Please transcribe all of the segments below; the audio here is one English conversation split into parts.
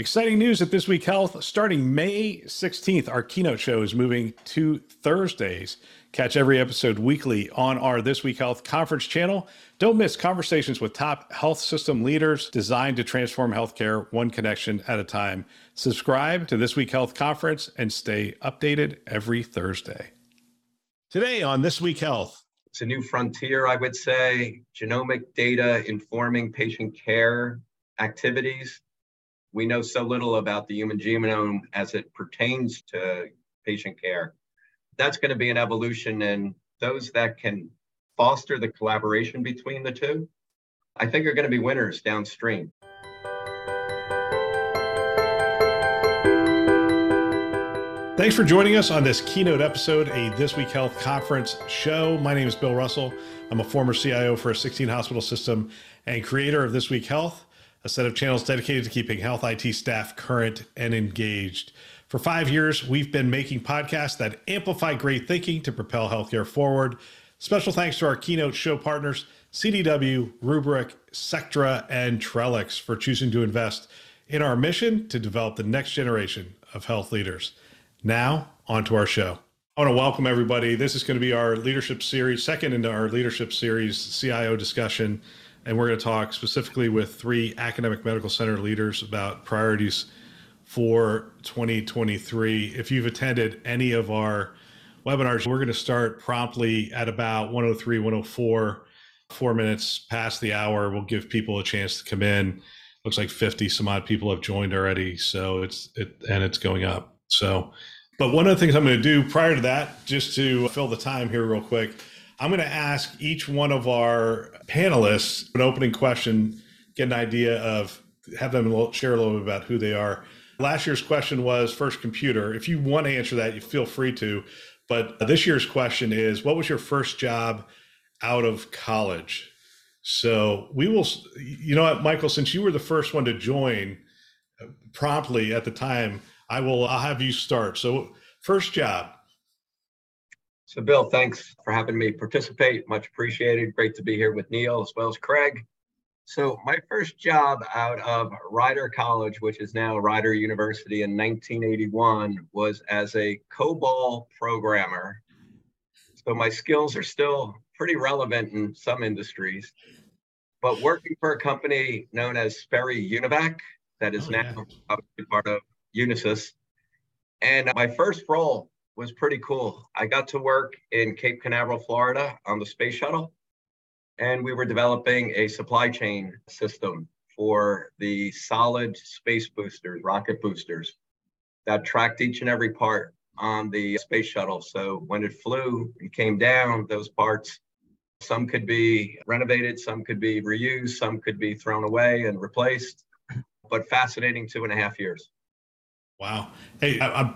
Exciting news at This Week Health. Starting May 16th, our keynote show is moving to Thursdays. Catch every episode weekly on our This Week Health conference channel. Don't miss conversations with top health system leaders designed to transform healthcare one connection at a time. Subscribe to This Week Health conference and stay updated every Thursday. Today on This Week Health. It's a new frontier, I would say. Genomic data informing patient care activities we know so little about the human genome as it pertains to patient care. That's going to be an evolution, and those that can foster the collaboration between the two, I think are going to be winners downstream. Thanks for joining us on this keynote episode, a This Week Health conference show. My name is Bill Russell. I'm a former CIO for a 16 hospital system and creator of This Week Health a set of channels dedicated to keeping health IT staff current and engaged. For five years, we've been making podcasts that amplify great thinking to propel healthcare forward. Special thanks to our keynote show partners, CDW, Rubrik, Sectra, and Trellix, for choosing to invest in our mission to develop the next generation of health leaders. Now, on to our show. I want to welcome everybody. This is going to be our leadership series, second into our leadership series CIO discussion and we're going to talk specifically with three academic medical center leaders about priorities for 2023. If you've attended any of our webinars, we're going to start promptly at about 103, 104, four minutes past the hour. We'll give people a chance to come in. Looks like 50 some odd people have joined already. So it's, it, and it's going up. So, but one of the things I'm going to do prior to that, just to fill the time here real quick, I'm going to ask each one of our panelists an opening question, get an idea of, have them share a little bit about who they are. Last year's question was first computer. If you want to answer that, you feel free to. But this year's question is what was your first job out of college? So we will, you know what, Michael, since you were the first one to join uh, promptly at the time, I will, I'll have you start. So, first job. So, Bill, thanks for having me participate. Much appreciated. Great to be here with Neal as well as Craig. So, my first job out of Rider College, which is now Rider University in 1981, was as a COBOL programmer. So, my skills are still pretty relevant in some industries. But working for a company known as Sperry Univac, that is oh, now yeah. part of Unisys. And my first role was pretty cool. I got to work in Cape Canaveral, Florida on the space shuttle, and we were developing a supply chain system for the solid space boosters, rocket boosters that tracked each and every part on the space shuttle. So when it flew and came down, those parts, some could be renovated, some could be reused, some could be thrown away and replaced. But fascinating two and a half years. Wow. Hey, I, I'm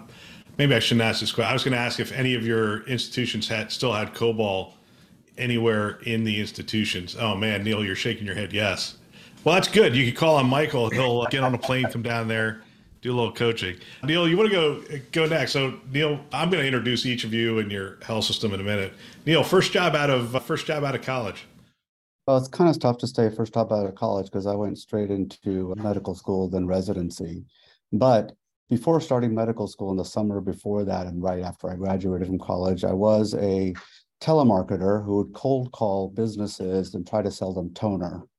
maybe I shouldn't ask this question. I was going to ask if any of your institutions had still had COBOL anywhere in the institutions. Oh man, Neal, you're shaking your head. Yes. Well, that's good. You could call on Michael. He'll uh, get on a plane, come down there, do a little coaching. Neal, you want to go go next? So, Neal, I'm going to introduce each of you and your health system in a minute. Neal, first job out of uh, first job out of college. Well, it's kind of tough to say first job out of college because I went straight into medical school, then residency. But before starting medical school in the summer before that and right after I graduated from college, I was a telemarketer who would cold call businesses and try to sell them toner.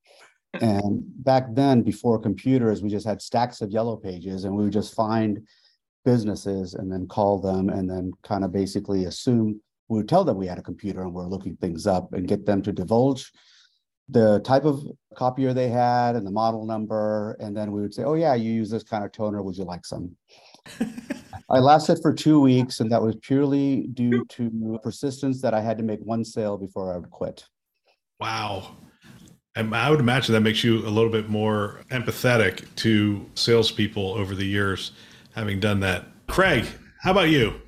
And back then, before computers, we just had stacks of yellow pages and we would just find businesses and then call them and then kind of basically assume we would tell them we had a computer and we're looking things up and get them to divulge the type of copier they had and the model number. And then we would say, oh, yeah, you use this kind of toner. Would you like some? I lasted for two weeks, and that was purely due to persistence that I had to make one sale before I would quit. Wow. And I would imagine that makes you a little bit more empathetic to salespeople over the years, having done that. Craig, how about you?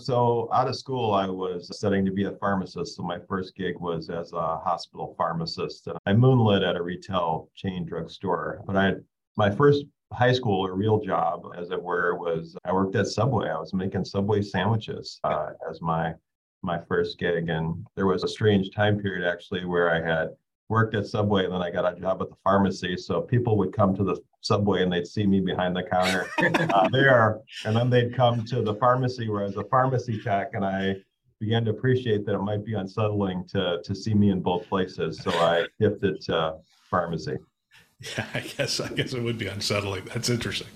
So out of school, I was studying to be a pharmacist. So my first gig was as a hospital pharmacist. And I moonlit at a retail chain drugstore, but I my first high school or real job, as it were, was I worked at Subway. I was making Subway sandwiches uh, as my my first gig, and there was a strange time period actually where I had worked at Subway and then I got a job at the pharmacy. So people would come to the Subway and they'd see me behind the counter uh, there. And then they'd come to the pharmacy where I was a pharmacy tech and I began to appreciate that it might be unsettling to, to see me in both places. So I shifted to pharmacy. Yeah, I guess I guess it would be unsettling. That's interesting.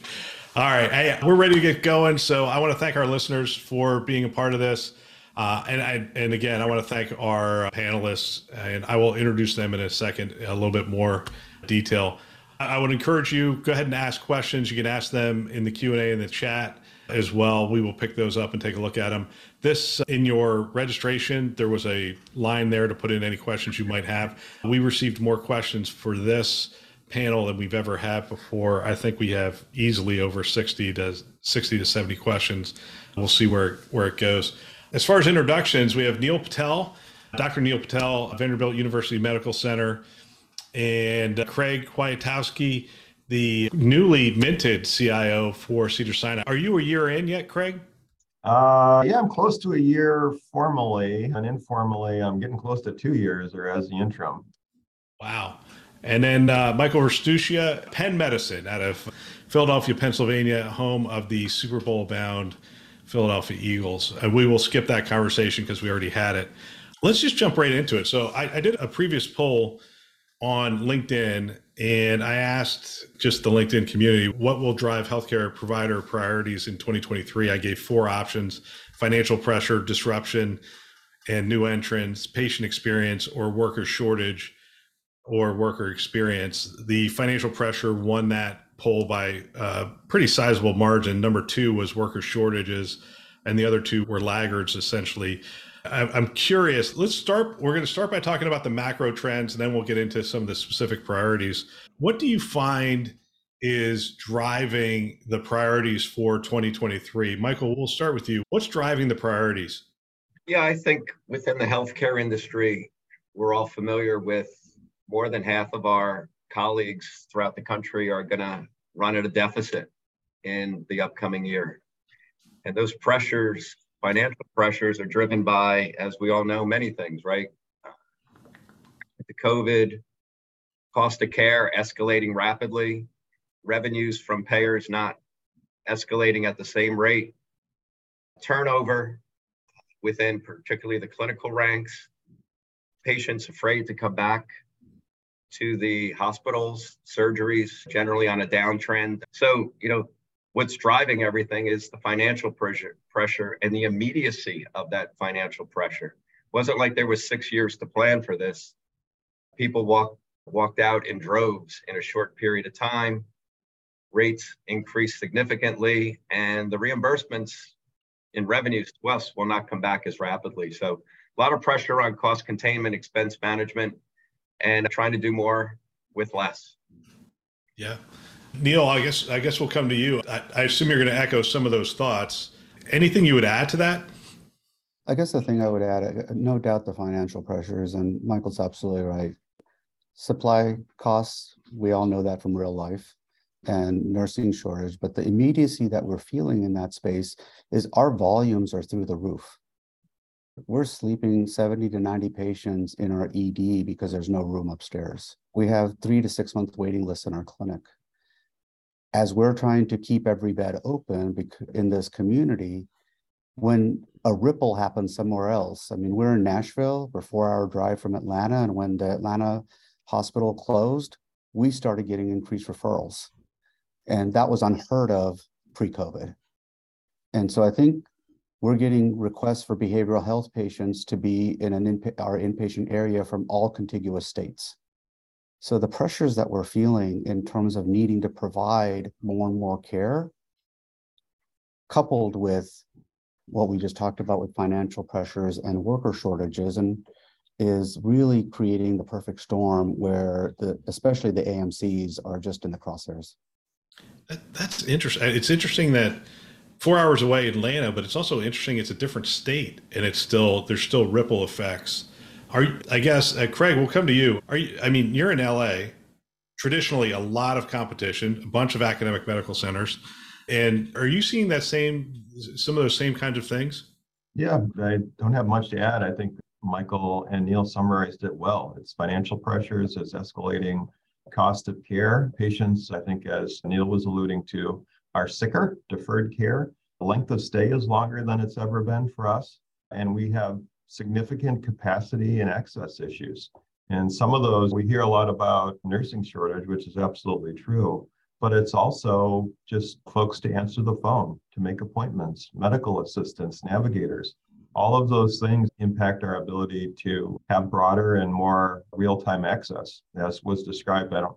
All right, hey, we're ready to get going. So I want to thank our listeners for being a part of this. Uh, and I, and again, I want to thank our panelists, and I will introduce them in a second, a little bit more detail. I would encourage you go ahead and ask questions. You can ask them in the Q and A in the chat as well. We will pick those up and take a look at them. This in your registration, there was a line there to put in any questions you might have. We received more questions for this panel than we've ever had before. I think we have easily over 60 to 60 to 70 questions. We'll see where where it goes. As far as introductions, we have Neal Patel, Dr. Neal Patel, Vanderbilt University Medical Center, and Craig Kwiatkowski, the newly minted CIO for Cedars-Sinai. Are you a year in yet, Craig? Uh, yeah, I'm close to a year formally, and informally, I'm getting close to two years or as the interim. Wow. And then uh, Michael Restuccia, Penn Medicine out of Philadelphia, Pennsylvania, home of the Super Bowl bound Philadelphia Eagles. And we will skip that conversation because we already had it. Let's just jump right into it. So I, I did a previous poll on LinkedIn and I asked just the LinkedIn community what will drive healthcare provider priorities in 2023. I gave four options financial pressure, disruption, and new entrants, patient experience, or worker shortage or worker experience. The financial pressure won that poll by a pretty sizable margin. Number two was worker shortages, and the other two were laggards essentially. I'm curious. Let's start. We're going to start by talking about the macro trends, and then we'll get into some of the specific priorities. What do you find is driving the priorities for 2023? Michael, we'll start with you. What's driving the priorities? Yeah, I think within the healthcare industry, we're all familiar with more than half of our colleagues throughout the country are going to run at a deficit in the upcoming year. And those pressures, financial pressures, are driven by, as we all know, many things, right? The COVID, cost of care escalating rapidly, revenues from payers not escalating at the same rate, turnover within particularly the clinical ranks, patients afraid to come back to the hospitals, surgeries generally on a downtrend. So, you know, what's driving everything is the financial pressure, pressure and the immediacy of that financial pressure. It wasn't like there was six years to plan for this. People walked walked out in droves in a short period of time. Rates increased significantly, and the reimbursements in revenues to us will not come back as rapidly. So, a lot of pressure on cost containment, expense management, and trying to do more with less. Yeah. Neal, I guess I guess we'll come to you. I, I assume you're going to echo some of those thoughts. Anything you would add to that? I guess the thing I would add, uh, no doubt the financial pressures, and Michael's absolutely right. Supply costs, we all know that from real life, and nursing shortage, but the immediacy that we're feeling in that space is our volumes are through the roof. We're sleeping 70 to 90 patients in our ED because there's no room upstairs. We have three to six month waiting lists in our clinic. As we're trying to keep every bed open in this community, when a ripple happens somewhere else, I mean, we're in Nashville, we're four hour drive from Atlanta, and when the Atlanta hospital closed, we started getting increased referrals. And that was unheard of pre COVID. And so I think we're getting requests for behavioral health patients to be in an in, our inpatient area from all contiguous states. So the pressures that we're feeling in terms of needing to provide more and more care, coupled with what we just talked about with financial pressures and worker shortages, and is really creating the perfect storm where the especially the AMCs are just in the crosshairs. That, that's interesting. It's interesting that four hours away Atlanta, but it's also interesting. It's a different state, and it's still there's still ripple effects. Are I guess uh, Craig? We'll come to you. Are you? I mean, you're in LA. Traditionally, a lot of competition, a bunch of academic medical centers, and are you seeing that same some of those same kinds of things? Yeah, I don't have much to add. I think Michael and Neal summarized it well. It's financial pressures, it's escalating cost of care. Patients, I think, as Neal was alluding to, are sicker, deferred care. The length of stay is longer than it's ever been for us. And we have significant capacity and access issues. And some of those, we hear a lot about nursing shortage, which is absolutely true. But it's also just folks to answer the phone, to make appointments, medical assistants, navigators. All of those things impact our ability to have broader and more real-time access, as was described. I don't,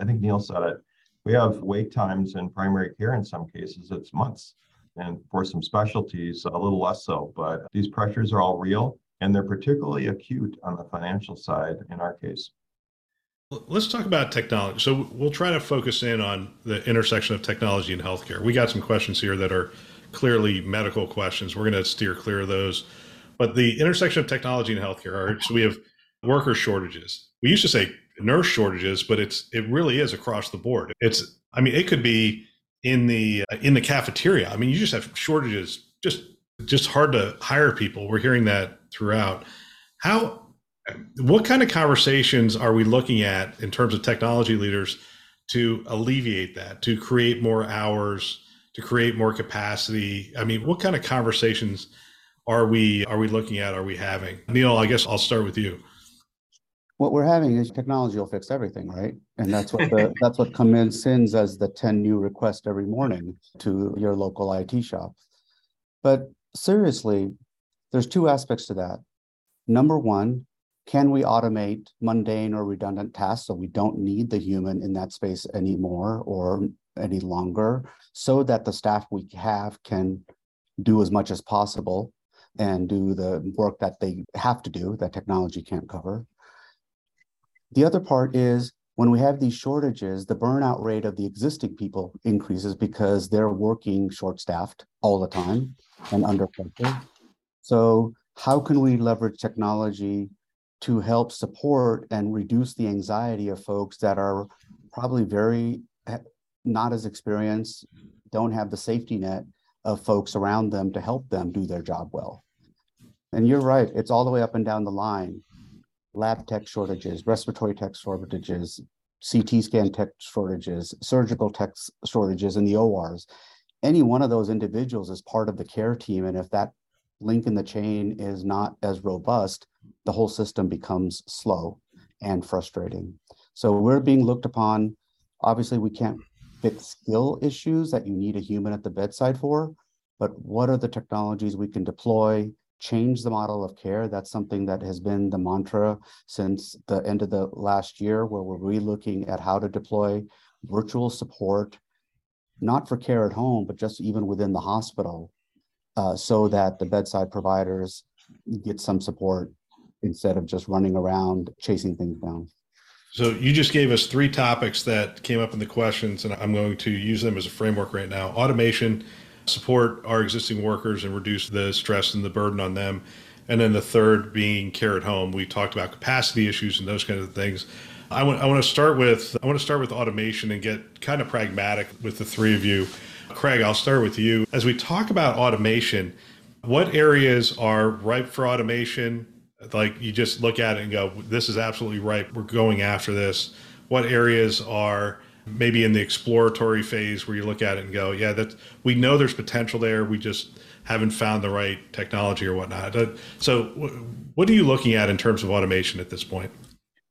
I think Neal said it. We have wait times in primary care in some cases, it's months. And for some specialties, a little less so. But these pressures are all real and they're particularly acute on the financial side in our case. Let's talk about technology. So we'll try to focus in on the intersection of technology and healthcare. We got some questions here that are clearly medical questions. We're going to steer clear of those. But the intersection of technology and healthcare, so we have worker shortages. We used to say nurse shortages, but it's it really is across the board. It's I mean it could be in the uh, in the cafeteria. I mean you just have shortages. Just just hard to hire people. We're hearing that throughout. How what kind of conversations are we looking at in terms of technology leaders to alleviate that, to create more hours, to create more capacity? I mean, what kind of conversations are we are we looking at? Are we having? Neal, I guess I'll start with you. What we're having is technology will fix everything, right? And that's what the that's what comes in as the 10 new requests every morning to your local IT shop. But seriously, there's two aspects to that. Number one, can we automate mundane or redundant tasks so we don't need the human in that space anymore or any longer so that the staff we have can do as much as possible and do the work that they have to do that technology can't cover. The other part is when we have these shortages, the burnout rate of the existing people increases because they're working short staffed all the time and under pressure. So, how can we leverage technology to help support and reduce the anxiety of folks that are probably very eh, not as experienced, don't have the safety net of folks around them to help them do their job well. And you're right, it's all the way up and down the line. Lab tech shortages, respiratory tech shortages, CT scan tech shortages, surgical tech shortages in the ORs. Any one of those individuals is part of the care team. And if that link in the chain is not as robust, the whole system becomes slow and frustrating. So we're being looked upon. Obviously, we can't fix skill issues that you need a human at the bedside for, but what are the technologies we can deploy, change the model of care? That's something that has been the mantra since the end of the last year, where we're relooking at how to deploy virtual support, not for care at home, but just even within the hospital, uh, so that the bedside providers get some support instead of just running around chasing things down. So you just gave us three topics that came up in the questions, and I'm going to use them as a framework right now. Automation, support our existing workers and reduce the stress and the burden on them. And then the third being care at home. We talked about capacity issues and those kinds of things. I want, I want to start with I want to start with automation and get kind of pragmatic with the three of you. Craig, I'll start with you. As we talk about automation, what areas are ripe for automation? like you just look at it and go, this is absolutely ripe. We're going after this. What areas are maybe in the exploratory phase where you look at it and go, yeah, that we know there's potential there. We just haven't found the right technology or whatnot. So, what are you looking at in terms of automation at this point?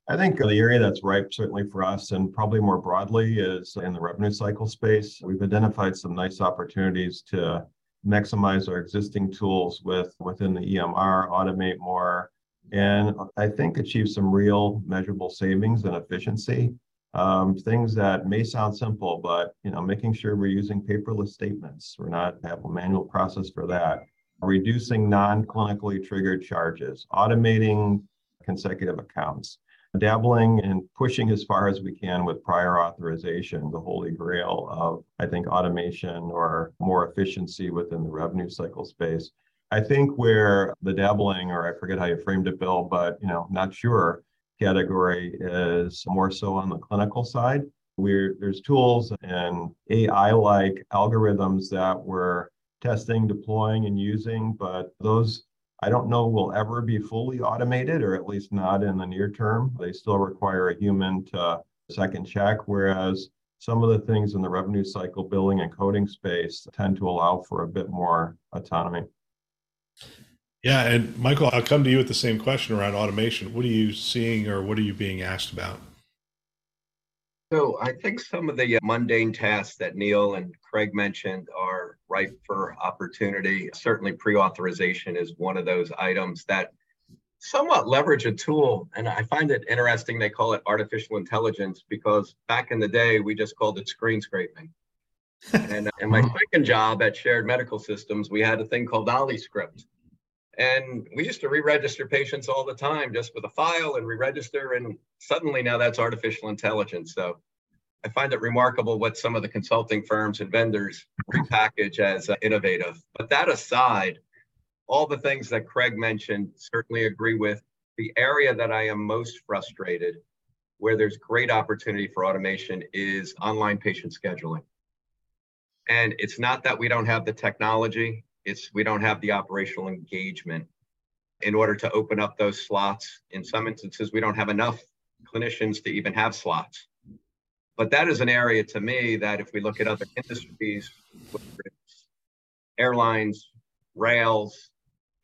I think the area that's ripe, certainly for us, and probably more broadly, is in the revenue cycle space. We've identified some nice opportunities to maximize our existing tools with within the EMR, automate more, and I think achieve some real measurable savings and efficiency. Um, things that may sound simple, but you know, making sure we're using paperless statements. We're not have a manual process for that. Reducing non-clinically triggered charges, automating consecutive accounts, dabbling and pushing as far as we can with prior authorization, the holy grail of, I think, automation or more efficiency within the revenue cycle space. I think where the dabbling, or I forget how you framed it, Bill, but you know, not sure category is more so on the clinical side. Where there's tools and AI-like algorithms that we're testing, deploying, and using, but those I don't know will ever be fully automated, or at least not in the near term. They still require a human to second check, whereas some of the things in the revenue cycle billing and coding space tend to allow for a bit more autonomy. Yeah, and Michael, I'll come to you with the same question around automation. What are you seeing or what are you being asked about? So I think some of the uh, mundane tasks that Neal and Craig mentioned are ripe for opportunity. Certainly pre-authorization is one of those items that somewhat leverage a tool. And I find it interesting they call it artificial intelligence because back in the day, we just called it screen scraping. and uh, in my second job at Shared Medical Systems, we had a thing called OlliScript. And we used to re-register patients all the time just with a file and re-register. And suddenly now that's artificial intelligence. So I find it remarkable what some of the consulting firms and vendors repackage as uh, innovative. But that aside, all the things that Craig mentioned certainly agree with. The area that I am most frustrated, where there's great opportunity for automation, is online patient scheduling. And it's not that we don't have the technology, it's we don't have the operational engagement in order to open up those slots. In some instances, we don't have enough clinicians to even have slots. But that is an area to me that if we look at other industries, airlines, rails,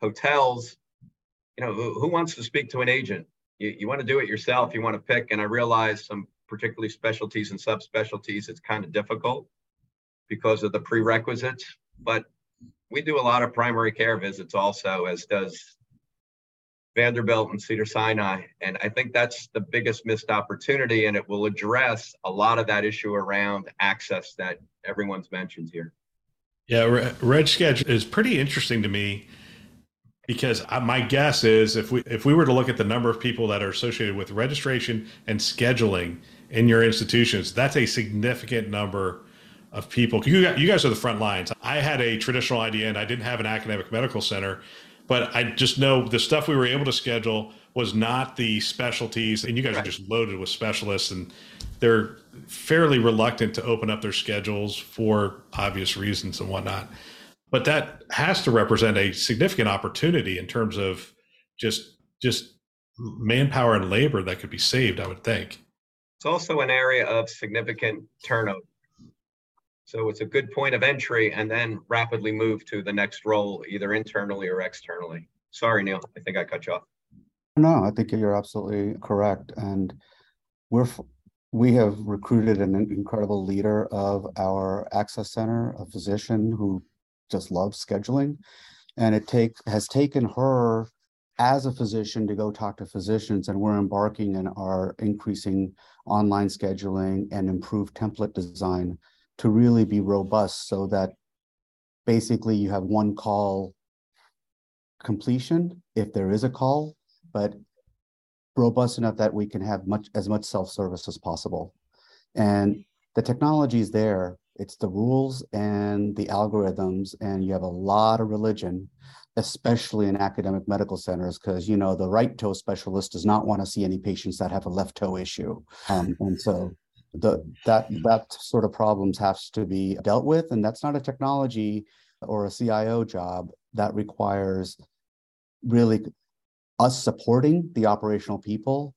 hotels, you know, who, who, wants to speak to an agent? You, you want to do it yourself, you want to pick. And I realize some particularly specialties and subspecialties, it's kind of difficult because of the prerequisites. But we do a lot of primary care visits also, as does Vanderbilt and Cedars-Sinai. And I think that's the biggest missed opportunity. And it will address a lot of that issue around access that everyone's mentioned here. Yeah, Red Schedule is pretty interesting to me because my guess is if we if we were to look at the number of people that are associated with registration and scheduling in your institutions, that's a significant number of people. You, you guys are the front lines. I had a traditional IDN. I didn't have an academic medical center, but I just know the stuff we were able to schedule was not the specialties. And you guys right. are just loaded with specialists, and they're fairly reluctant to open up their schedules for obvious reasons and whatnot. But that has to represent a significant opportunity in terms of just just manpower and labor that could be saved. I would think. It's also an area of significant turnover. So it's a good point of entry and then rapidly move to the next role, either internally or externally. Sorry, Neal, I think I cut you off. No, I think you're absolutely correct. And we're we have recruited an incredible leader of our access center, a physician who just loves scheduling. And it take has taken her as a physician to go talk to physicians and we're embarking in our increasing online scheduling and improved template design to really be robust so that basically you have one call completion if there is a call, but robust enough that we can have much as much self-service as possible. And the technology is there. It's the rules and the algorithms, and you have a lot of religion, especially in academic medical centers, because you know the right toe specialist does not want to see any patients that have a left toe issue. Um, and so the that that sort of problems has to be dealt with and that's not a technology or a CIO job that requires really us supporting the operational people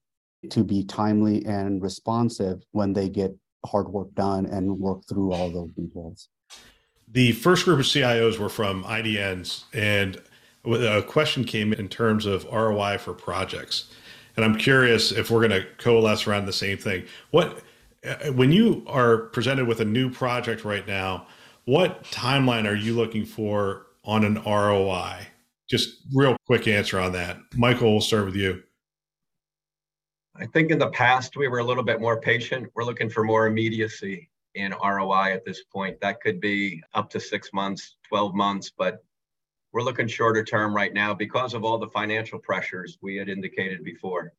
to be timely and responsive when they get hard work done and work through all those details. The first group of CIOs were from IDNs, and a question came in terms of ROI for projects. And I'm curious if we're going to coalesce around the same thing. What Uh, when you are presented with a new project right now, what timeline are you looking for on an ROI? Just real quick answer on that. Michael, we'll start with you. I think in the past we were a little bit more patient. We're looking for more immediacy in ROI at this point. That could be up to six months, 12 months, but we're looking shorter term right now because of all the financial pressures we had indicated before.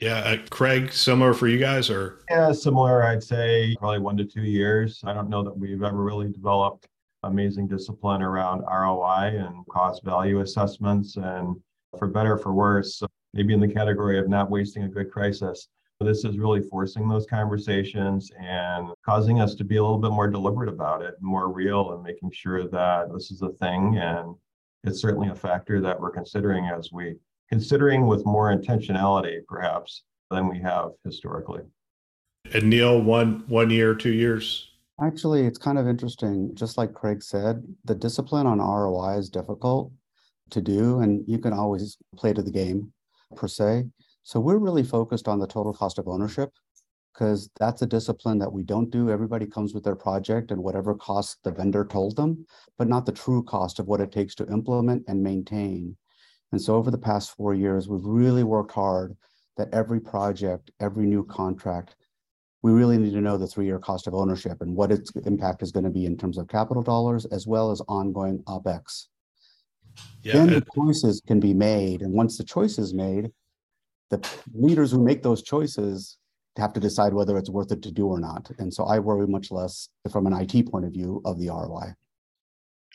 Yeah, uh, Craig, similar for you guys, or yeah, similar. I'd say probably one to two years. I don't know that we've ever really developed amazing discipline around ROI and cost value assessments, and for better for worse, maybe in the category of not wasting a good crisis. This is really forcing those conversations and causing us to be a little bit more deliberate about it, more real, and making sure that this is a thing and it's certainly a factor that we're considering as we considering with more intentionality perhaps than we have historically. And Neal, one one year, two years. Actually, it's kind of interesting. Just like Craig said, the discipline on ROI is difficult to do, and you can always play to the game per se. So we're really focused on the total cost of ownership because that's a discipline that we don't do. Everybody comes with their project and whatever cost the vendor told them, but not the true cost of what it takes to implement and maintain. And so over the past four years, we've really worked hard that every project, every new contract we really need to know the three-year cost of ownership and what its impact is going to be in terms of capital dollars as well as ongoing OpEx. Yeah. Then the choices can be made, and once the choice is made, the leaders who make those choices have to decide whether it's worth it to do or not. And so I worry much less from an IT point of view of the ROI.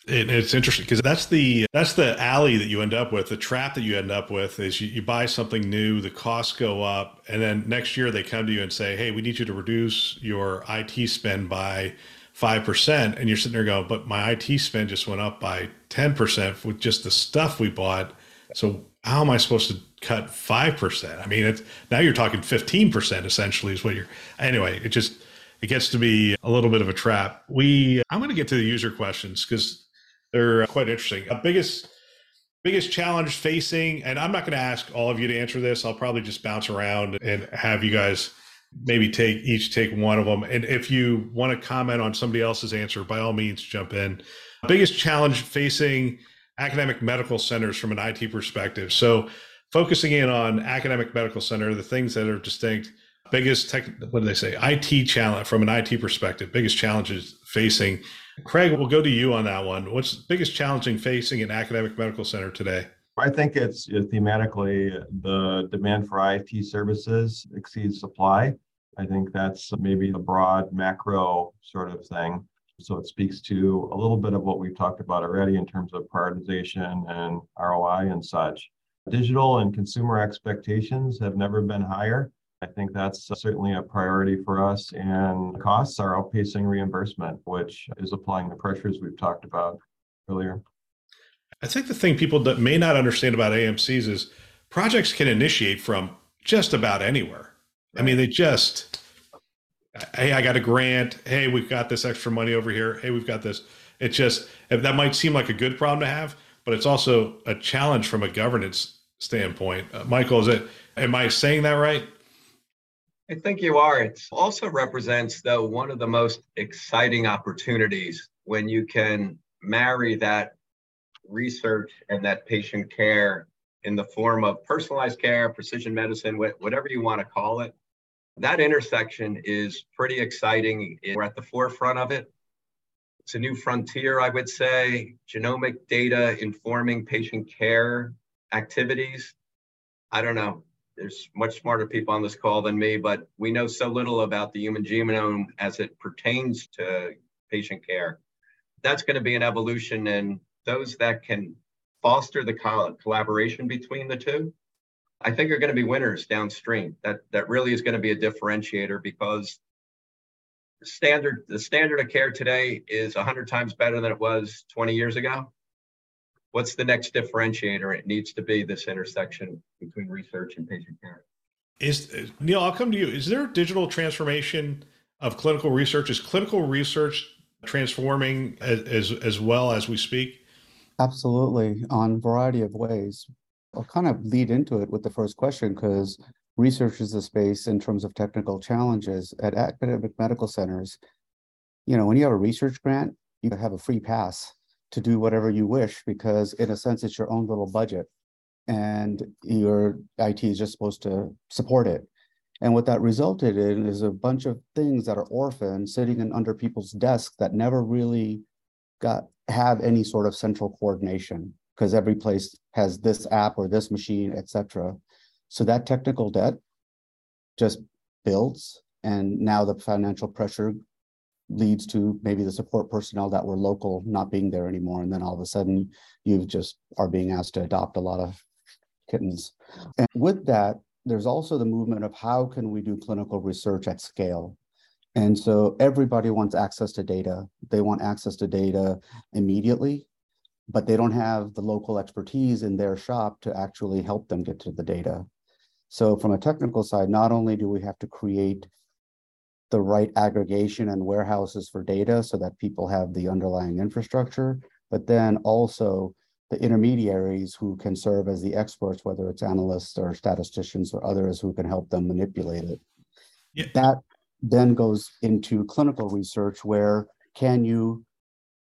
It, it's interesting because that's the that's the alley that you end up with. The trap that you end up with is you, you buy something new, the costs go up, and then next year they come to you and say, "Hey, we need you to reduce your IT spend by five percent," and you're sitting there going, "But my IT spend just went up by ten percent with just the stuff we bought. So how am I supposed to cut five percent? I mean, it's now you're talking fifteen percent essentially is what you're. Anyway, it just it gets to be a little bit of a trap. We I'm going to get to the user questions because they're uh, quite interesting. A biggest biggest challenge facing, and I'm not going to ask all of you to answer this. I'll probably just bounce around and have you guys maybe take each take one of them. And if you want to comment on somebody else's answer, by all means, jump in. Biggest challenge facing academic medical centers from an IT perspective. So focusing in on academic medical center, the things that are distinct. Biggest tech, what do they say? IT challenge from an IT perspective. Biggest challenges facing Craig, we'll go to you on that one. What's the biggest challenging facing an academic medical center today? I think it's thematically the demand for IT services exceeds supply. I think that's maybe a broad macro sort of thing. So it speaks to a little bit of what we've talked about already in terms of prioritization and ROI and such. Digital and consumer expectations have never been higher. I think that's certainly a priority for us, and costs are outpacing reimbursement, which is applying the pressures we've talked about earlier. I think the thing people that may not understand about AMCs is projects can initiate from just about anywhere. I mean, they just, hey, I got a grant. Hey, we've got this extra money over here. Hey, we've got this. It just, that might seem like a good problem to have, but it's also a challenge from a governance standpoint. Uh, Michael, is it, am I saying that right? I think you are. It also represents, though, one of the most exciting opportunities when you can marry that research and that patient care in the form of personalized care, precision medicine, whatever you want to call it. That intersection is pretty exciting. We're at the forefront of it. It's a new frontier, I would say. Genomic data informing patient care activities. I don't know there's much smarter people on this call than me, but we know so little about the human genome as it pertains to patient care. That's going to be an evolution, and those that can foster the collaboration between the two, I think are going to be winners downstream. That that really is going to be a differentiator because standard the standard of care today is 100 times better than it was 20 years ago what's the next differentiator? It needs to be this intersection between research and patient care. Is Neal, I'll come to you. Is there digital transformation of clinical research? Is clinical research transforming as, as, as well as we speak? Absolutely, on a variety of ways. I'll kind of lead into it with the first question because research is the space in terms of technical challenges at academic medical centers. You know, when you have a research grant, you have a free pass to do whatever you wish because in a sense it's your own little budget and your IT is just supposed to support it. And what that resulted in is a bunch of things that are orphaned sitting in under people's desks that never really got have any sort of central coordination because every place has this app or this machine, etc. So that technical debt just builds and now the financial pressure leads to maybe the support personnel that were local not being there anymore. And then all of a sudden you just are being asked to adopt a lot of kittens. And with that, there's also the movement of how can we do clinical research at scale? And so everybody wants access to data. They want access to data immediately. but they don't have the local expertise in their shop to actually help them get to the data. So from a technical side, not only do we have to create the right aggregation and warehouses for data so that people have the underlying infrastructure, but then also the intermediaries who can serve as the experts, whether it's analysts or statisticians or others who can help them manipulate it. Yeah. That then goes into clinical research where can you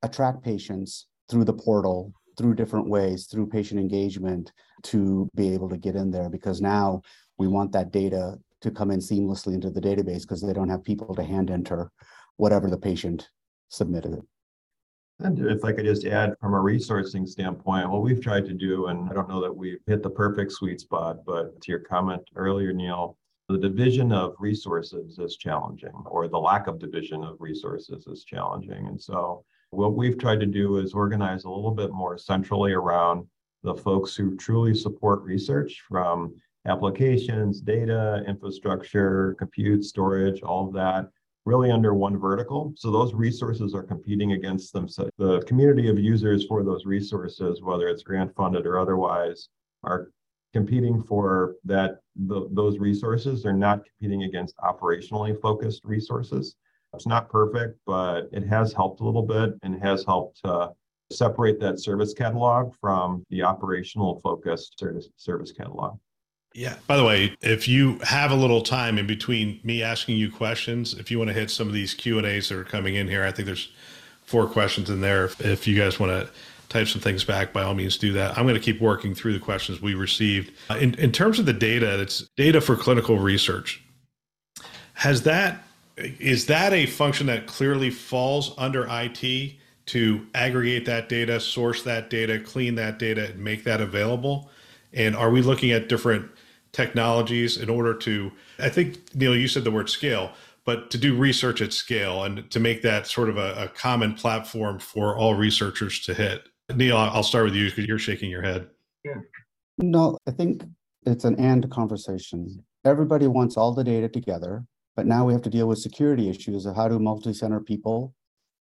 attract patients through the portal, through different ways, through patient engagement to be able to get in there because now we want that data to come in seamlessly into the database because they don't have people to hand enter whatever the patient submitted. And if I could just add from a resourcing standpoint, what we've tried to do, and I don't know that we've hit the perfect sweet spot, but to your comment earlier, Neal, the division of resources is challenging, or the lack of division of resources is challenging. And so what we've tried to do is organize a little bit more centrally around the folks who truly support research from applications, data, infrastructure, compute, storage, all of that, really under one vertical. So those resources are competing against them. So the community of users for those resources, whether it's grant funded or otherwise, are competing for that the, those resources. They're not competing against operationally focused resources. It's not perfect, but it has helped a little bit and has helped to separate that service catalog from the operational focused service, service catalog. Yeah. By the way, if you have a little time in between me asking you questions, if you want to hit some of these Q and A's that are coming in here, I think there's four questions in there. If you guys want to type some things back, by all means do that. I'm going to keep working through the questions we received. In, in terms of the data, it's data for clinical research. Has that is that a function that clearly falls under IT to aggregate that data, source that data, clean that data, and make that available? And are we looking at different technologies in order to, I think, Neal, you said the word scale, but to do research at scale and to make that sort of a, a common platform for all researchers to hit? Neal, I'll start with you because you're shaking your head. Yeah. No, I think it's an and conversation. Everybody wants all the data together, but now we have to deal with security issues of how do multi-center people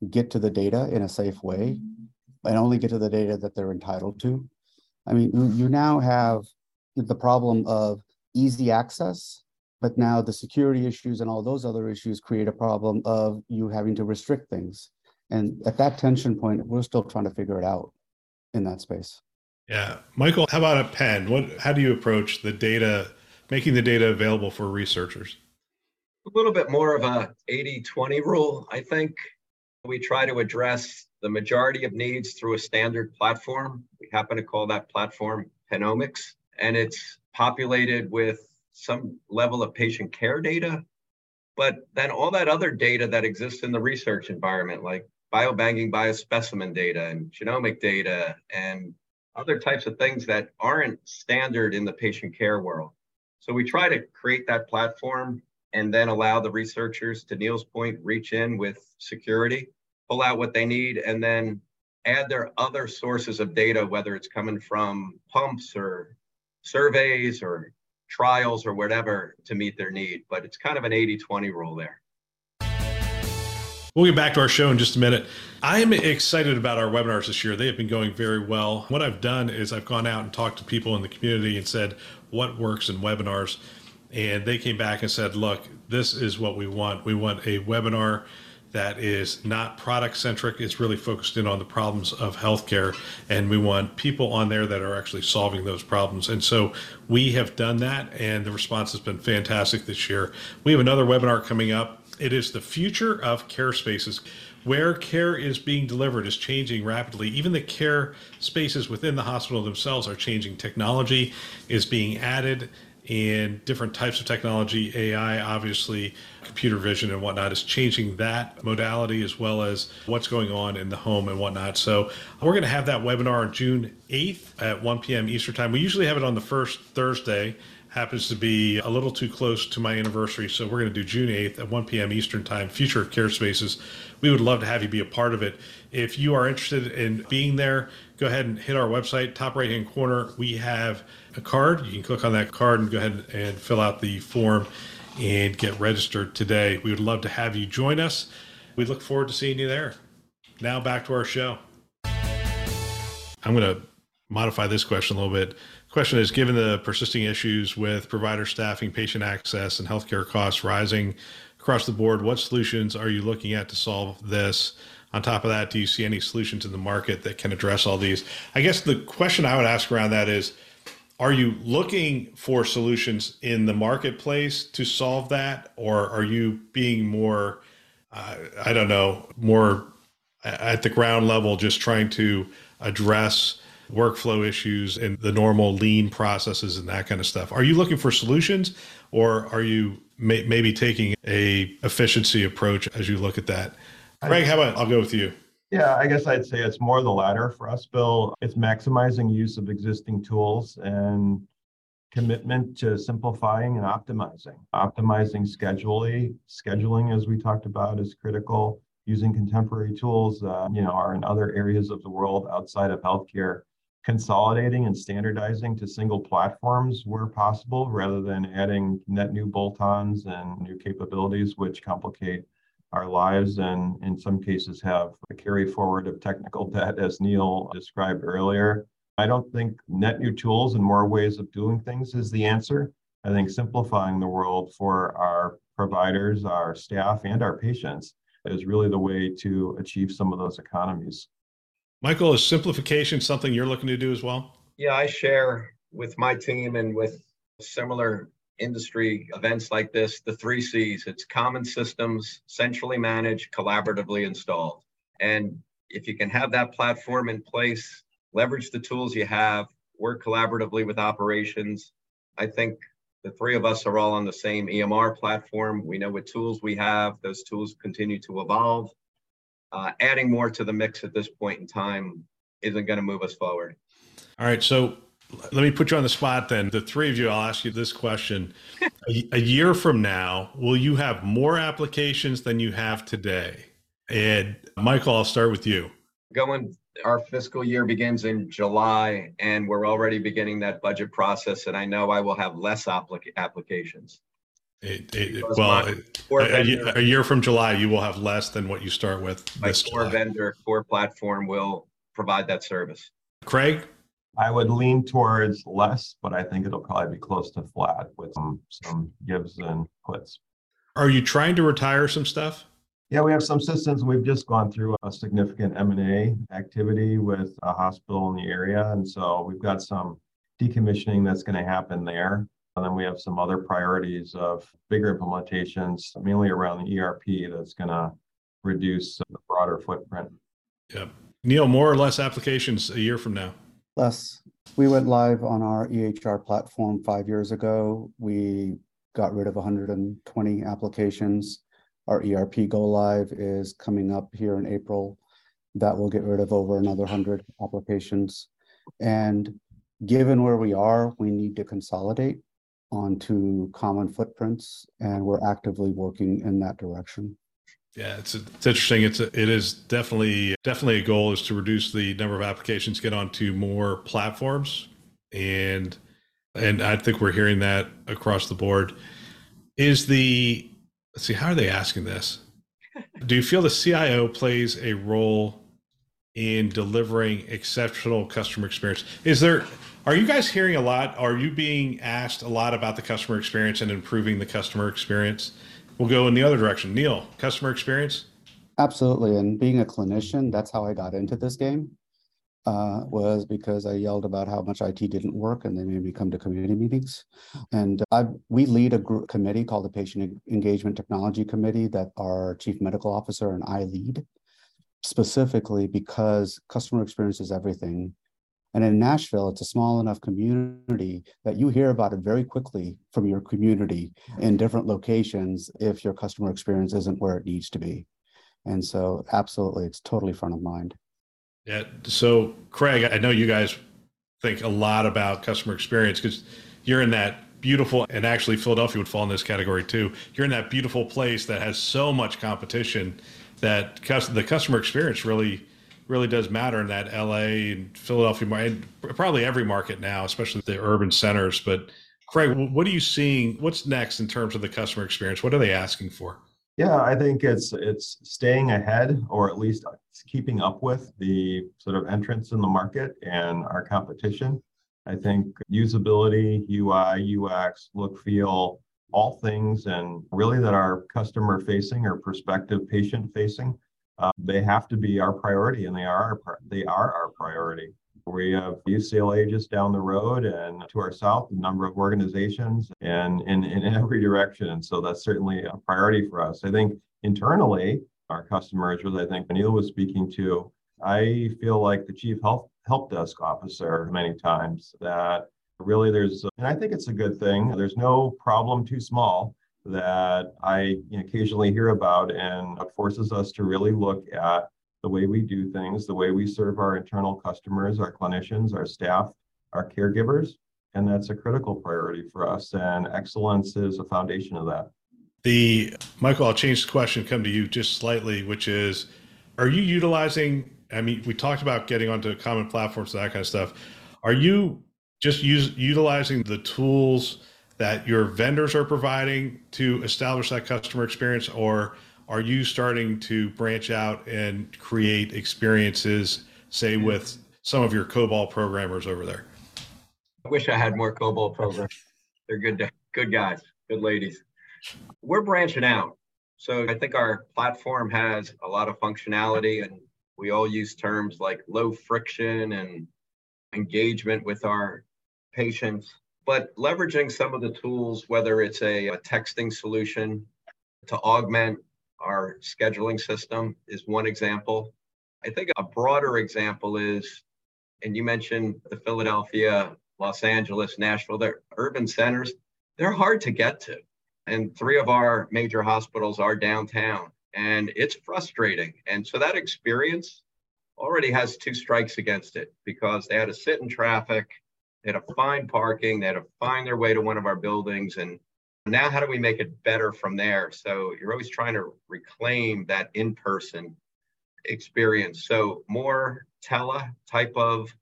get to the data in a safe way and only get to the data that they're entitled to. I mean, you now have the problem of easy access, but now the security issues and all those other issues create a problem of you having to restrict things. And at that tension point, we're still trying to figure it out in that space. Yeah. Michael, how about a Penn? What how do you approach the data, making the data available for researchers? A little bit more of a 80-20 rule, I think. We try to address the majority of needs through a standard platform. We happen to call that platform Pennomics, and it's populated with some level of patient care data, but then all that other data that exists in the research environment, like biobanking biospecimen data and genomic data and other types of things that aren't standard in the patient care world. So we try to create that platform and then allow the researchers, to Neal's point, reach in with security, pull out what they need, and then add their other sources of data, whether it's coming from pumps or surveys or trials or whatever to meet their need. But it's kind of an 80 20 rule there. We'll get back to our show in just a minute. I am excited about our webinars this year. They have been going very well. What I've done is I've gone out and talked to people in the community and said, what works in webinars? And they came back and said, look, this is what we want. We want a webinar that is not product centric. It's really focused in on the problems of healthcare. And we want people on there that are actually solving those problems. And so we have done that, and the response has been fantastic this year. We have another webinar coming up it is the future of care spaces. Where care is being delivered is changing rapidly. Even the care spaces within the hospital themselves are changing. Technology is being added and different types of technology, AI, obviously, computer vision and whatnot, is changing that modality as well as what's going on in the home and whatnot. So, we're going to have that webinar on June 8th at 1 p.m. Eastern Time. We usually have it on the first Thursday happens to be a little too close to my anniversary. So we're going to do June 8th at 1 p.m. Eastern Time, Future of Care Spaces. We would love to have you be a part of it. If you are interested in being there, go ahead and hit our website, top right hand corner. We have a card. You can click on that card and go ahead and fill out the form and get registered today. We would love to have you join us. We look forward to seeing you there. Now back to our show. I'm going to modify this question a little bit. Question is Given the persisting issues with provider staffing, patient access, and healthcare costs rising across the board, what solutions are you looking at to solve this? On top of that, do you see any solutions in the market that can address all these? I guess the question I would ask around that is Are you looking for solutions in the marketplace to solve that? Or are you being more, uh, I don't know, more at the ground level, just trying to address workflow issues and the normal lean processes and that kind of stuff. Are you looking for solutions or are you may, maybe taking a efficiency approach as you look at that? Craig, how about I'll go with you. Yeah, I guess I'd say it's more the latter for us, Bill. It's maximizing use of existing tools and commitment to simplifying and optimizing. Optimizing scheduling, scheduling as we talked about is critical. Using contemporary tools, uh, you know, are in other areas of the world outside of healthcare consolidating and standardizing to single platforms where possible rather than adding net new bolt-ons and new capabilities which complicate our lives and in some cases have a carry forward of technical debt as neal described earlier. I don't think net new tools and more ways of doing things is the answer. I think simplifying the world for our providers our staff and our patients is really the way to achieve some of those economies. Michael, is simplification something you're looking to do as well? Yeah, I share with my team and with similar industry events like this the three C's it's common systems, centrally managed, collaboratively installed. And if you can have that platform in place, leverage the tools you have, work collaboratively with operations, I think the three of us are all on the same EMR platform. We know what tools we have, those tools continue to evolve uh, adding more to the mix at this point in time isn't going to move us forward. All right. So let me put you on the spot then. The three of you, I'll ask you this question. a, a, year from now, will you have more applications than you have today? And Michael, I'll start with you. Going, our fiscal year begins in July, and we're already beginning that budget process. And I know I will have less applic- applications. It, it, well, a, a, year from July, you will have less than what you start with. My core July. vendor, core platform will provide that service. Craig? I would lean towards less, but I think it'll probably be close to flat with some, some gives and puts. Are you trying to retire some stuff? Yeah, we have some systems. We've just gone through a significant M&A activity with a hospital in the area. And so we've got some decommissioning that's going to happen there. And then we have some other priorities of bigger implementations, mainly around the ERP that's going to reduce the broader footprint. Yeah, Neal, more or less applications a year from now? Less. We went live on our EHR platform five years ago. We got rid of 120 applications. Our ERP go live is coming up here in April. That will get rid of over another 100 applications. And given where we are, we need to consolidate onto common footprints, and we're actively working in that direction. Yeah, it's it's interesting. It's a, it is definitely definitely a goal is to reduce the number of applications, get onto more platforms, and and I think we're hearing that across the board. Is the let's see, how are they asking this? Do you feel the CIO plays a role in delivering exceptional customer experience? Is there are you guys hearing a lot? Are you being asked a lot about the customer experience and improving the customer experience? We'll go in the other direction. Neal, customer experience? Absolutely. And being a clinician, that's how I got into this game. Uh, was because I yelled about how much IT didn't work, and they made me come to community meetings. And I, we lead a group committee called the Patient Engagement Technology Committee that our Chief Medical Officer and I lead, specifically because customer experience is everything. And in Nashville, it's a small enough community that you hear about it very quickly from your community in different locations if your customer experience isn't where it needs to be. And so, absolutely, it's totally front of mind. Yeah. So, Craig, I know you guys think a lot about customer experience because you're in that beautiful, and actually, Philadelphia would fall in this category too. You're in that beautiful place that has so much competition that the customer experience really really does matter in that LA and Philadelphia and probably every market now, especially the urban centers. But Craig, what are you seeing? What's next in terms of the customer experience? What are they asking for? Yeah, I think it's it's staying ahead or at least uh, keeping up with the sort of entrance in the market and our competition. I think usability, UI, UX, look, feel, all things, and really that are customer facing or prospective patient facing, uh, they have to be our priority, and they are our, they are our priority. We have UCLA just down the road and to our south, a number of organizations and in, in every direction. And so that's certainly a priority for us. I think internally, our customers, which I think Neal was speaking to, I feel like the chief health help desk officer many times that really there's and i think it's a good thing there's no problem too small that i occasionally hear about and it forces us to really look at the way we do things the way we serve our internal customers our clinicians our staff our caregivers and that's a critical priority for us and excellence is a foundation of that. The michael i'll change the question come to you just slightly which is are you utilizing i mean we talked about getting onto common platforms that kind of stuff. Are you just use utilizing the tools that your vendors are providing to establish that customer experience or are you starting to branch out and create experiences say with some of your cobol programmers over there? I wish i had more cobol programmers they're good good guys good ladies. We're branching out. So i think our platform has a lot of functionality and we all use terms like low friction and engagement with our patients, but leveraging some of the tools, whether it's a, a texting solution to augment our scheduling system, is one example. I think a broader example is, and you mentioned the Philadelphia, Los Angeles, Nashville, they're urban centers, they're hard to get to. And three of our major hospitals are downtown, and it's frustrating. And so that experience already has two strikes against it because they had to sit in traffic they had to find parking. They had to find their way to one of our buildings. And now, how do we make it better from there? So you're always trying to reclaim that in-person experience. So more tele type of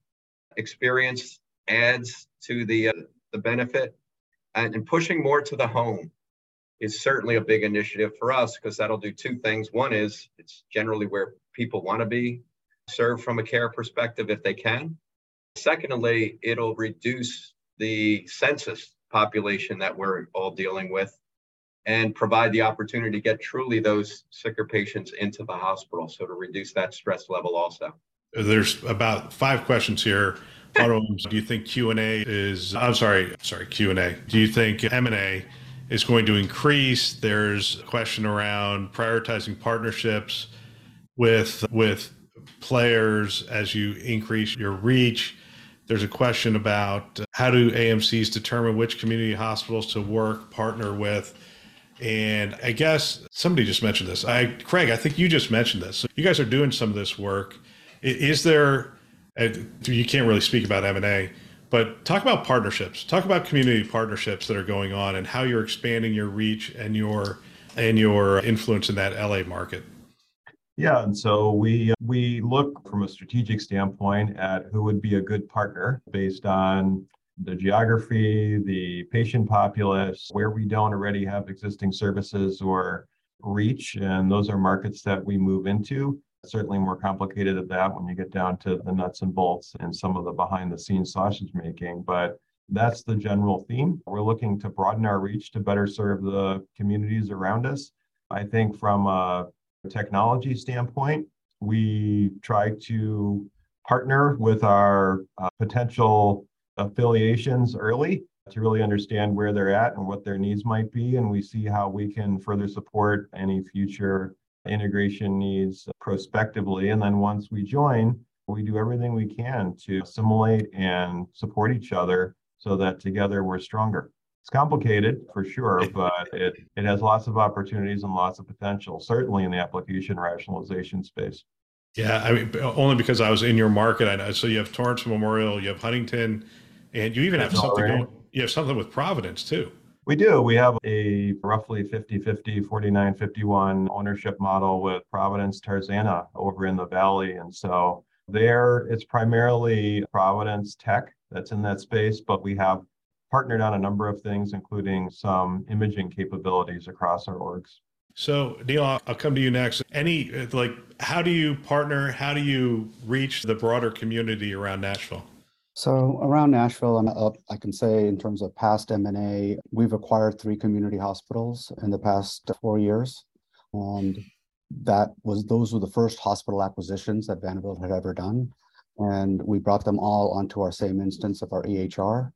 experience adds to the uh, the benefit, and, and pushing more to the home is certainly a big initiative for us because that'll do two things. One is it's generally where people want to be served from a care perspective if they can. Secondly, it'll reduce the census population that we're all dealing with and provide the opportunity to get truly those sicker patients into the hospital. So to reduce that stress level also. There's about five questions here. Do you think Q&A is, I'm sorry, sorry, Q&A. Do you think M&A is going to increase? There's a question around prioritizing partnerships with, with players as you increase your reach. There's a question about how do AMCs determine which community hospitals to work, partner with. And I guess somebody just mentioned this. I, Craig, I think you just mentioned this. You guys are doing some of this work. Is there? Uh, you can't really speak about M and A, but talk about partnerships. Talk about community partnerships that are going on and how you're expanding your reach and your and your influence in that LA market. Yeah, and so we we look from a strategic standpoint at who would be a good partner based on the geography, the patient populace, where we don't already have existing services or reach, and those are markets that we move into. Certainly more complicated at that when you get down to the nuts and bolts and some of the behind the scenes sausage making, but that's the general theme. We're looking to broaden our reach to better serve the communities around us. I think from a technology standpoint, we try to partner with our uh, potential affiliations early to really understand where they're at and what their needs might be. And we see how we can further support any future integration needs prospectively. And then once we join, we do everything we can to assimilate and support each other so that together we're stronger. It's complicated for sure, but it, it has lots of opportunities and lots of potential, certainly in the application rationalization space. Yeah, I mean, only because I was in your market. I know. So you have Torrance Memorial, you have Huntington, and you even have something going, you have something with Providence too. We do. We have a roughly 50 50, 49 51 ownership model with Providence Tarzana over in the valley. And so there it's primarily Providence Tech that's in that space, but we have partnered on a number of things, including some imaging capabilities across our orgs. So, Neal, I'll come to you next. Any, like, how do you partner? How do you reach the broader community around Nashville? So around Nashville, I'm up, uh, I can say in terms of past M&A, we've acquired three community hospitals in the past four years. And that was, those were the first hospital acquisitions that Vanderbilt had ever done. And we brought them all onto our same instance of our EHR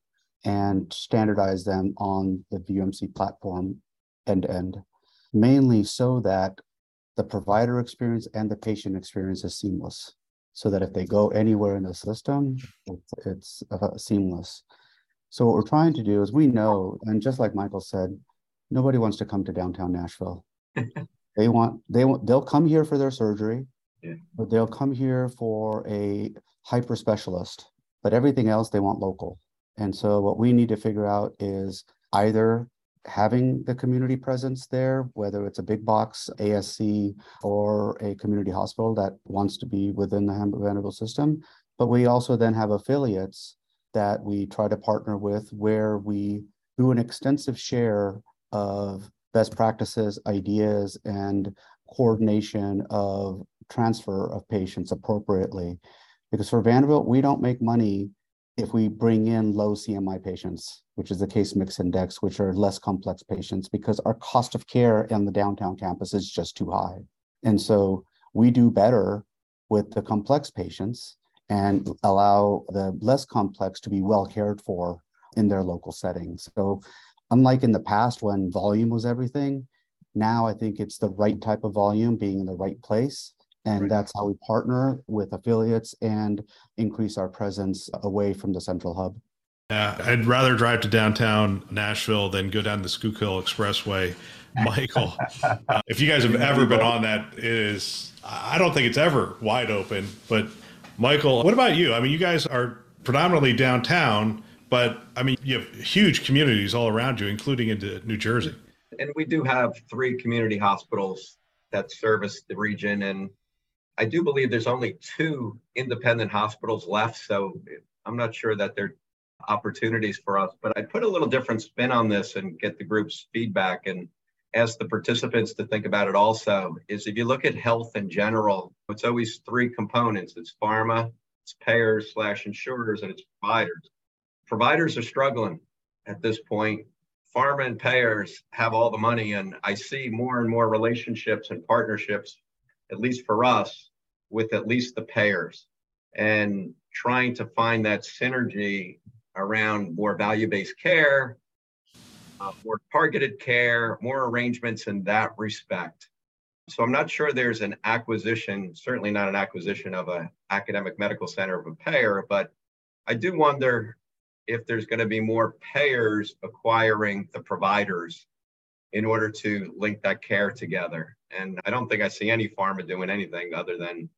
and standardize them on the VUMC platform end to end, mainly so that the provider experience and the patient experience is seamless so that if they go anywhere in the system, it's, it's uh, seamless. So what we're trying to do is we know, and just like Michael said, nobody wants to come to downtown Nashville. they want they want they'll come here for their surgery, yeah. but they'll come here for a hyper specialist. But everything else they want local. And so what we need to figure out is either having the community presence there, whether it's a big box ASC or a community hospital that wants to be within the Vanderbilt system. But we also then have affiliates that we try to partner with where we do an extensive share of best practices, ideas, and coordination of transfer of patients appropriately. Because for Vanderbilt, we don't make money if we bring in low CMI patients, which is the case mix index, which are less complex patients, because our cost of care on the downtown campus is just too high. And so we do better with the complex patients and allow the less complex to be well cared for in their local settings. So unlike in the past when volume was everything, now I think it's the right type of volume being in the right place and right. that's how we partner with affiliates and increase our presence away from the central hub. Yeah, I'd rather drive to downtown Nashville than go down the Schuylkill Expressway. Michael, uh, if you guys have ever been on that, it is, I don't think it's ever wide open. But Michael, what about you? I mean, you guys are predominantly downtown, but I mean, you have huge communities all around you, including into New Jersey. And we do have three community hospitals that service the region. And I do believe there's only two independent hospitals left, so I'm not sure that they're opportunities for us. But I'd put a little different spin on this and get the group's feedback and ask the participants to think about it also. Is if you look at health in general, it's always three components it's pharma, it's payers slash insurers, and it's providers. Providers are struggling at this point. Pharma and payers have all the money, and I see more and more relationships and partnerships at least for us, with at least the payers and trying to find that synergy around more value based care, uh, more targeted care, more arrangements in that respect. So I'm not sure there's an acquisition, certainly not an acquisition of an academic medical center of a payer, but I do wonder if there's going to be more payers acquiring the providers in order to link that care together. And I don't think I see any pharma doing anything other than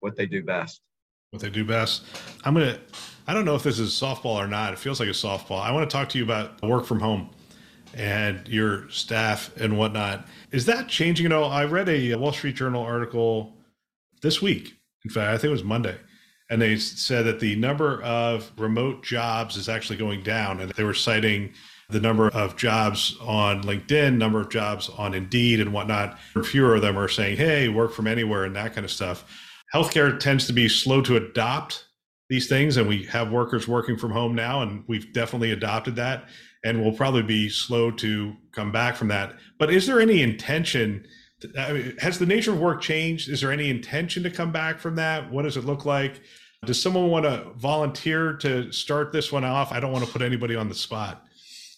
what they do best. What they do best. I'm going to, I don't know if this is softball or not. It feels like a softball. I want to talk to you about work from home and your staff and whatnot. Is that changing at all? I read a Wall Street Journal article this week. In fact, I think it was Monday. And they said that the number of remote jobs is actually going down. And they were citing the number of jobs on LinkedIn, number of jobs on Indeed and whatnot. Fewer of them are saying, hey, work from anywhere and that kind of stuff. Healthcare tends to be slow to adopt these things, and we have workers working from home now, and we've definitely adopted that. And we'll probably be slow to come back from that. But is there any intention? To, I mean, has the nature of work changed? Is there any intention to come back from that? What does it look like? Does someone want to volunteer to start this one off? I don't want to put anybody on the spot.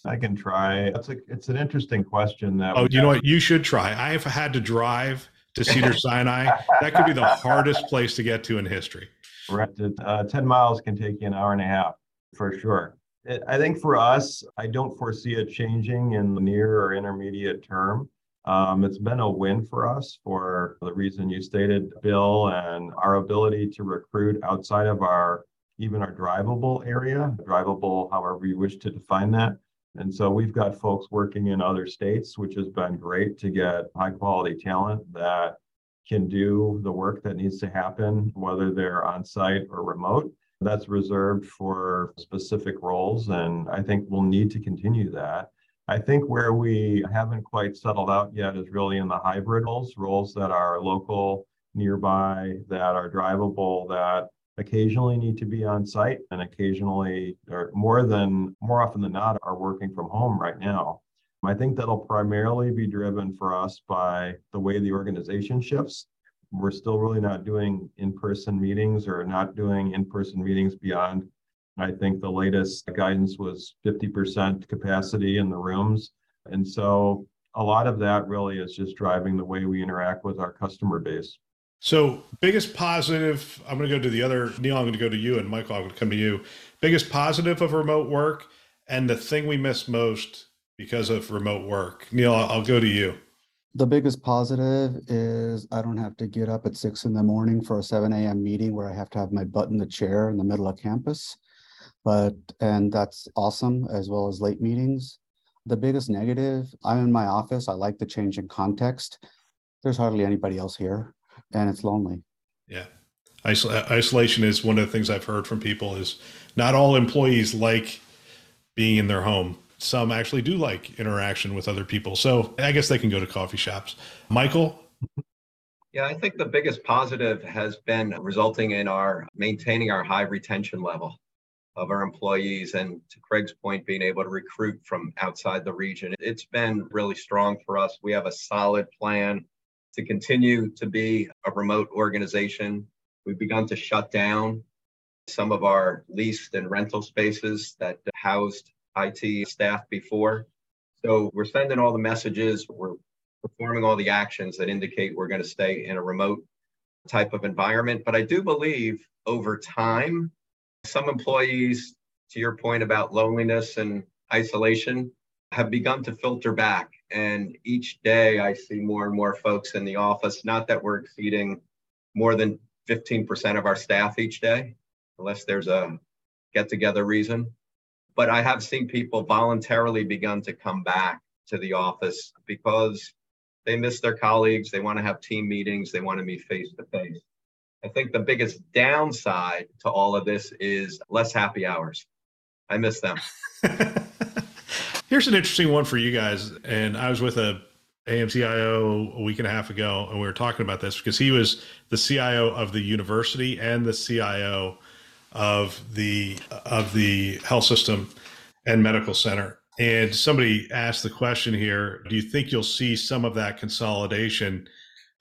I can try. It's a it's an interesting question. That oh, you know what? You should try. I've had to drive to Cedar Sinai. That could be the hardest place to get to in history. Right. Uh, Ten miles can take you an hour and a half for sure. It, I think for us, I don't foresee it changing in the near or intermediate term. Um, it's been a win for us for the reason you stated, Bill, and our ability to recruit outside of our even our drivable area, drivable, however you wish to define that. And so we've got folks working in other states, which has been great to get high quality talent that can do the work that needs to happen, whether they're on site or remote. That's reserved for specific roles. And I think we'll need to continue that. I think where we haven't quite settled out yet is really in the hybrid roles, roles that are local, nearby, that are drivable, that occasionally need to be on site and occasionally or more than more often than not are working from home right now. I think that'll primarily be driven for us by the way the organization shifts. We're still really not doing in-person meetings or not doing in-person meetings beyond I think the latest guidance was 50% capacity in the rooms. And so a lot of that really is just driving the way we interact with our customer base. So, biggest positive, I'm going to go to the other, Neal, I'm going to go to you, and Michael, I'm going to come to you. Biggest positive of remote work and the thing we miss most because of remote work. Neal, I'll go to you. The biggest positive is I don't have to get up at six in the morning for a 7 a.m. meeting where I have to have my butt in the chair in the middle of campus. But, and that's awesome, as well as late meetings. The biggest negative, I'm in my office. I like the change in context. There's hardly anybody else here and it's lonely. Yeah. Isol- uh, isolation is one of the things I've heard from people is not all employees like being in their home. Some actually do like interaction with other people. So I guess they can go to coffee shops. Michael? Yeah, I think the biggest positive has been resulting in our maintaining our high retention level of our employees and to Craig's point, being able to recruit from outside the region. It's been really strong for us. We have a solid plan to continue to be a remote organization. We've begun to shut down some of our leased and rental spaces that housed IT staff before. So we're sending all the messages, we're performing all the actions that indicate we're going to stay in a remote type of environment. But I do believe over time, some employees, to your point about loneliness and isolation, have begun to filter back. And each day I see more and more folks in the office. Not that we're exceeding more than 15% of our staff each day, unless there's a get together reason. But I have seen people voluntarily begun to come back to the office because they miss their colleagues, they want to have team meetings, they want to meet face to face. I think the biggest downside to all of this is less happy hours. I miss them. Here's an interesting one for you guys. And I was with a AMCIO a week and a half ago, and we were talking about this because he was the CIO of the university and the CIO of the of the health system and medical center. And somebody asked the question here: Do you think you'll see some of that consolidation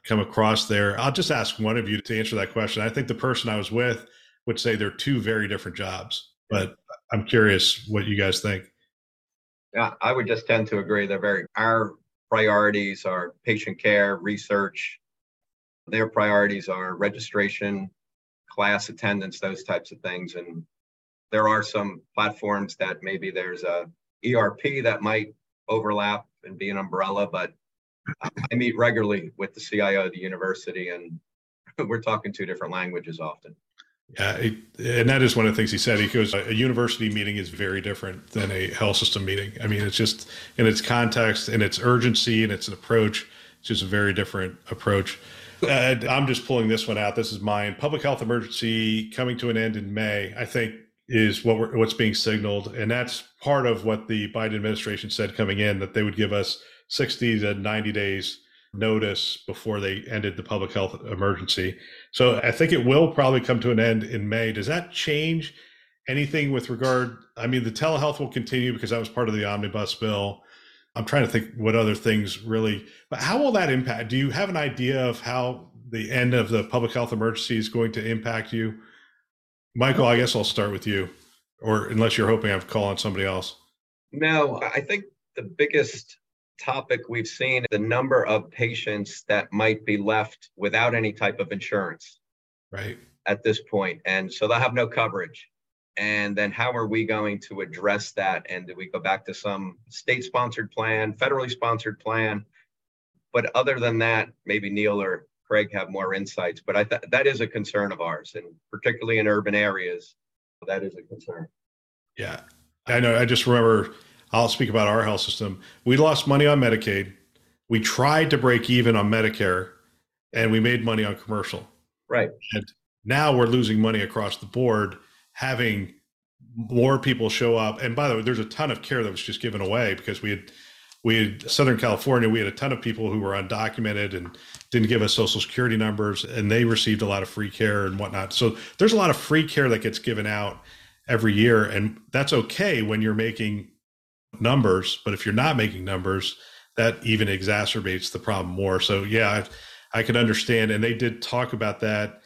come across there? I'll just ask one of you to answer that question. I think the person I was with would say they're two very different jobs, but I'm curious what you guys think. Yeah, I would just tend to agree. They're very, our priorities are patient care, research. Their priorities are registration, class attendance, those types of things. And there are some platforms that maybe there's a ERP that might overlap and be an umbrella, but I meet regularly with the CIO of the university and we're talking two different languages often. Yeah, it, and that is one of the things he said. He goes, a university meeting is very different than a health system meeting. I mean, it's just in its context and its urgency and its approach. It's just a very different approach. Uh, I'm just pulling this one out. This is mine. Public health emergency coming to an end in May. I think is what what's being signaled, and that's part of what the Biden administration said coming in that they would give us 60 to 90 days notice before they ended the public health emergency. So I think it will probably come to an end in May. Does that change anything with regard? I mean, the telehealth will continue because that was part of the omnibus bill. I'm trying to think what other things really, but how will that impact? Do you have an idea of how the end of the public health emergency is going to impact you? Michael, I guess I'll start with you, or unless you're hoping I've called on somebody else. No, I think the biggest topic we've seen the number of patients that might be left without any type of insurance right. at this point and so they'll have no coverage. And then how are we going to address that? And do we go back to some state sponsored plan federally sponsored plan? But other than that maybe neal or craig have more insights but i th- that is a concern of ours and particularly in urban areas that is a concern. Yeah. I know i just remember I'll speak about our health system. We lost money on Medicaid. We tried to break even on Medicare and we made money on commercial. Right. And now we're losing money across the board, having more people show up. And by the way, there's a ton of care that was just given away because we had we had Southern California, we had a ton of people who were undocumented and didn't give us social security numbers, and they received a lot of free care and whatnot. So there's a lot of free care that gets given out every year, and that's okay when you're making numbers. But if you're not making numbers, that even exacerbates the problem more. So yeah, I, I can understand, and they did talk about that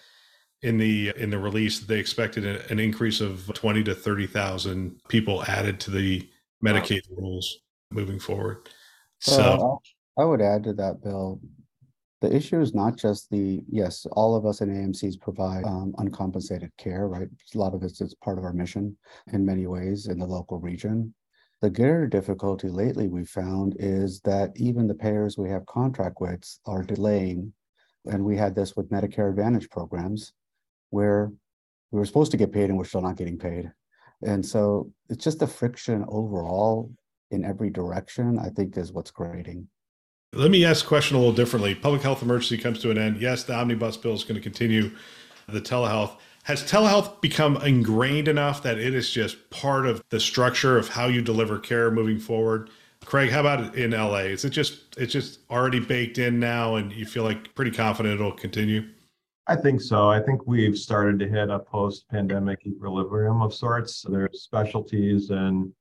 in the in the release. They expected an increase of twenty to thirty thousand people added to the Medicaid rules moving forward. So I would add to that, Bill. The issue is not just the yes, all of us in AMCs provide um, uncompensated care, right? A lot of it's, it's part of our mission in many ways in the local region. The greater difficulty lately we found is that even the payers we have contract with are delaying, and we had this with Medicare Advantage programs, where we were supposed to get paid and we're still not getting paid. And so it's just the friction overall in every direction, I think is what's grating. Let me ask a question a little differently. Public health emergency comes to an end. Yes, the omnibus bill is going to continue the telehealth. Has telehealth become ingrained enough that it is just part of the structure of how you deliver care moving forward? Craig, how about in LA? Is it just it's just already baked in now and you feel like pretty confident it'll continue? I think so. I think we've started to hit a post-pandemic equilibrium of sorts. There's specialties and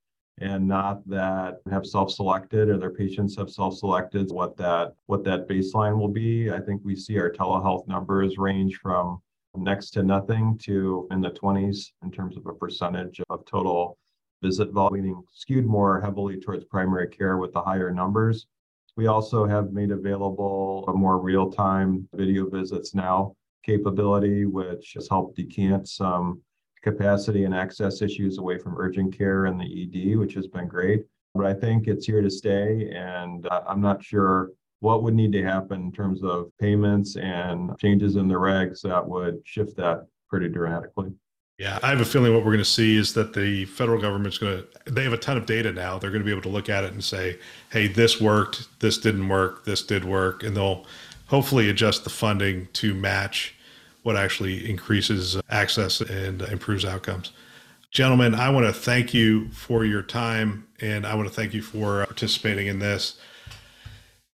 and not that have self-selected or their patients have self-selected what that what that baseline will be. I think we see our telehealth numbers range from next to nothing to in the 20s in terms of a percentage of total visit volume, skewed more heavily towards primary care with the higher numbers. We also have made available a more real-time video visits now capability, which has helped decant some capacity and access issues away from urgent care and the ED, which has been great. But I think it's here to stay, and uh, I'm not sure what would need to happen in terms of payments and changes in the regs that would shift that pretty dramatically. Yeah, I have a feeling what we're going to see is that the federal government's going to, they have a ton of data now. They're going to be able to look at it and say, hey, this worked, this didn't work, this did work. And they'll hopefully adjust the funding to match what actually increases access and improves outcomes. Gentlemen, I want to thank you for your time and I want to thank you for participating in this.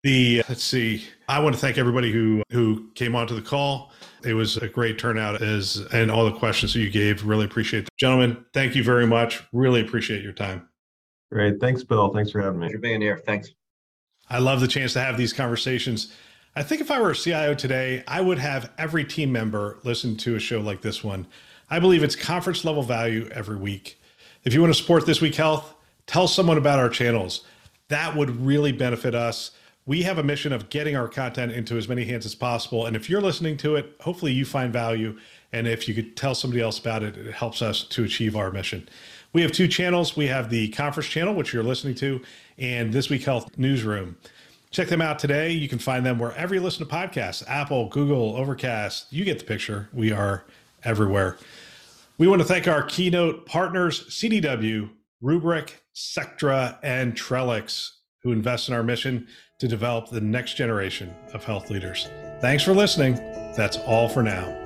The let's see, I want to thank everybody who who came onto the call. It was a great turnout as and all the questions that you gave. Really appreciate them. Gentlemen, thank you very much. Really appreciate your time. Great. Thanks, Bill. Thanks for having me. Thanks for being here. Thanks. I love the chance to have these conversations. I think if I were a CIO today, I would have every team member listen to a show like this one. I believe it's conference level value every week. If you want to support This Week Health, tell someone about our channels. That would really benefit us we have a mission of getting our content into as many hands as possible. And if you're listening to it, hopefully you find value. And if you could tell somebody else about it, it helps us to achieve our mission. We have two channels. We have the conference channel, which you're listening to, and This Week Health Newsroom. Check them out today. You can find them wherever you listen to podcasts Apple, Google, Overcast. You get the picture. We are everywhere. We want to thank our keynote partners, CDW, Rubrik, Sectra, and Trellix, who invest in our mission to develop the next generation of health leaders. Thanks for listening. That's all for now.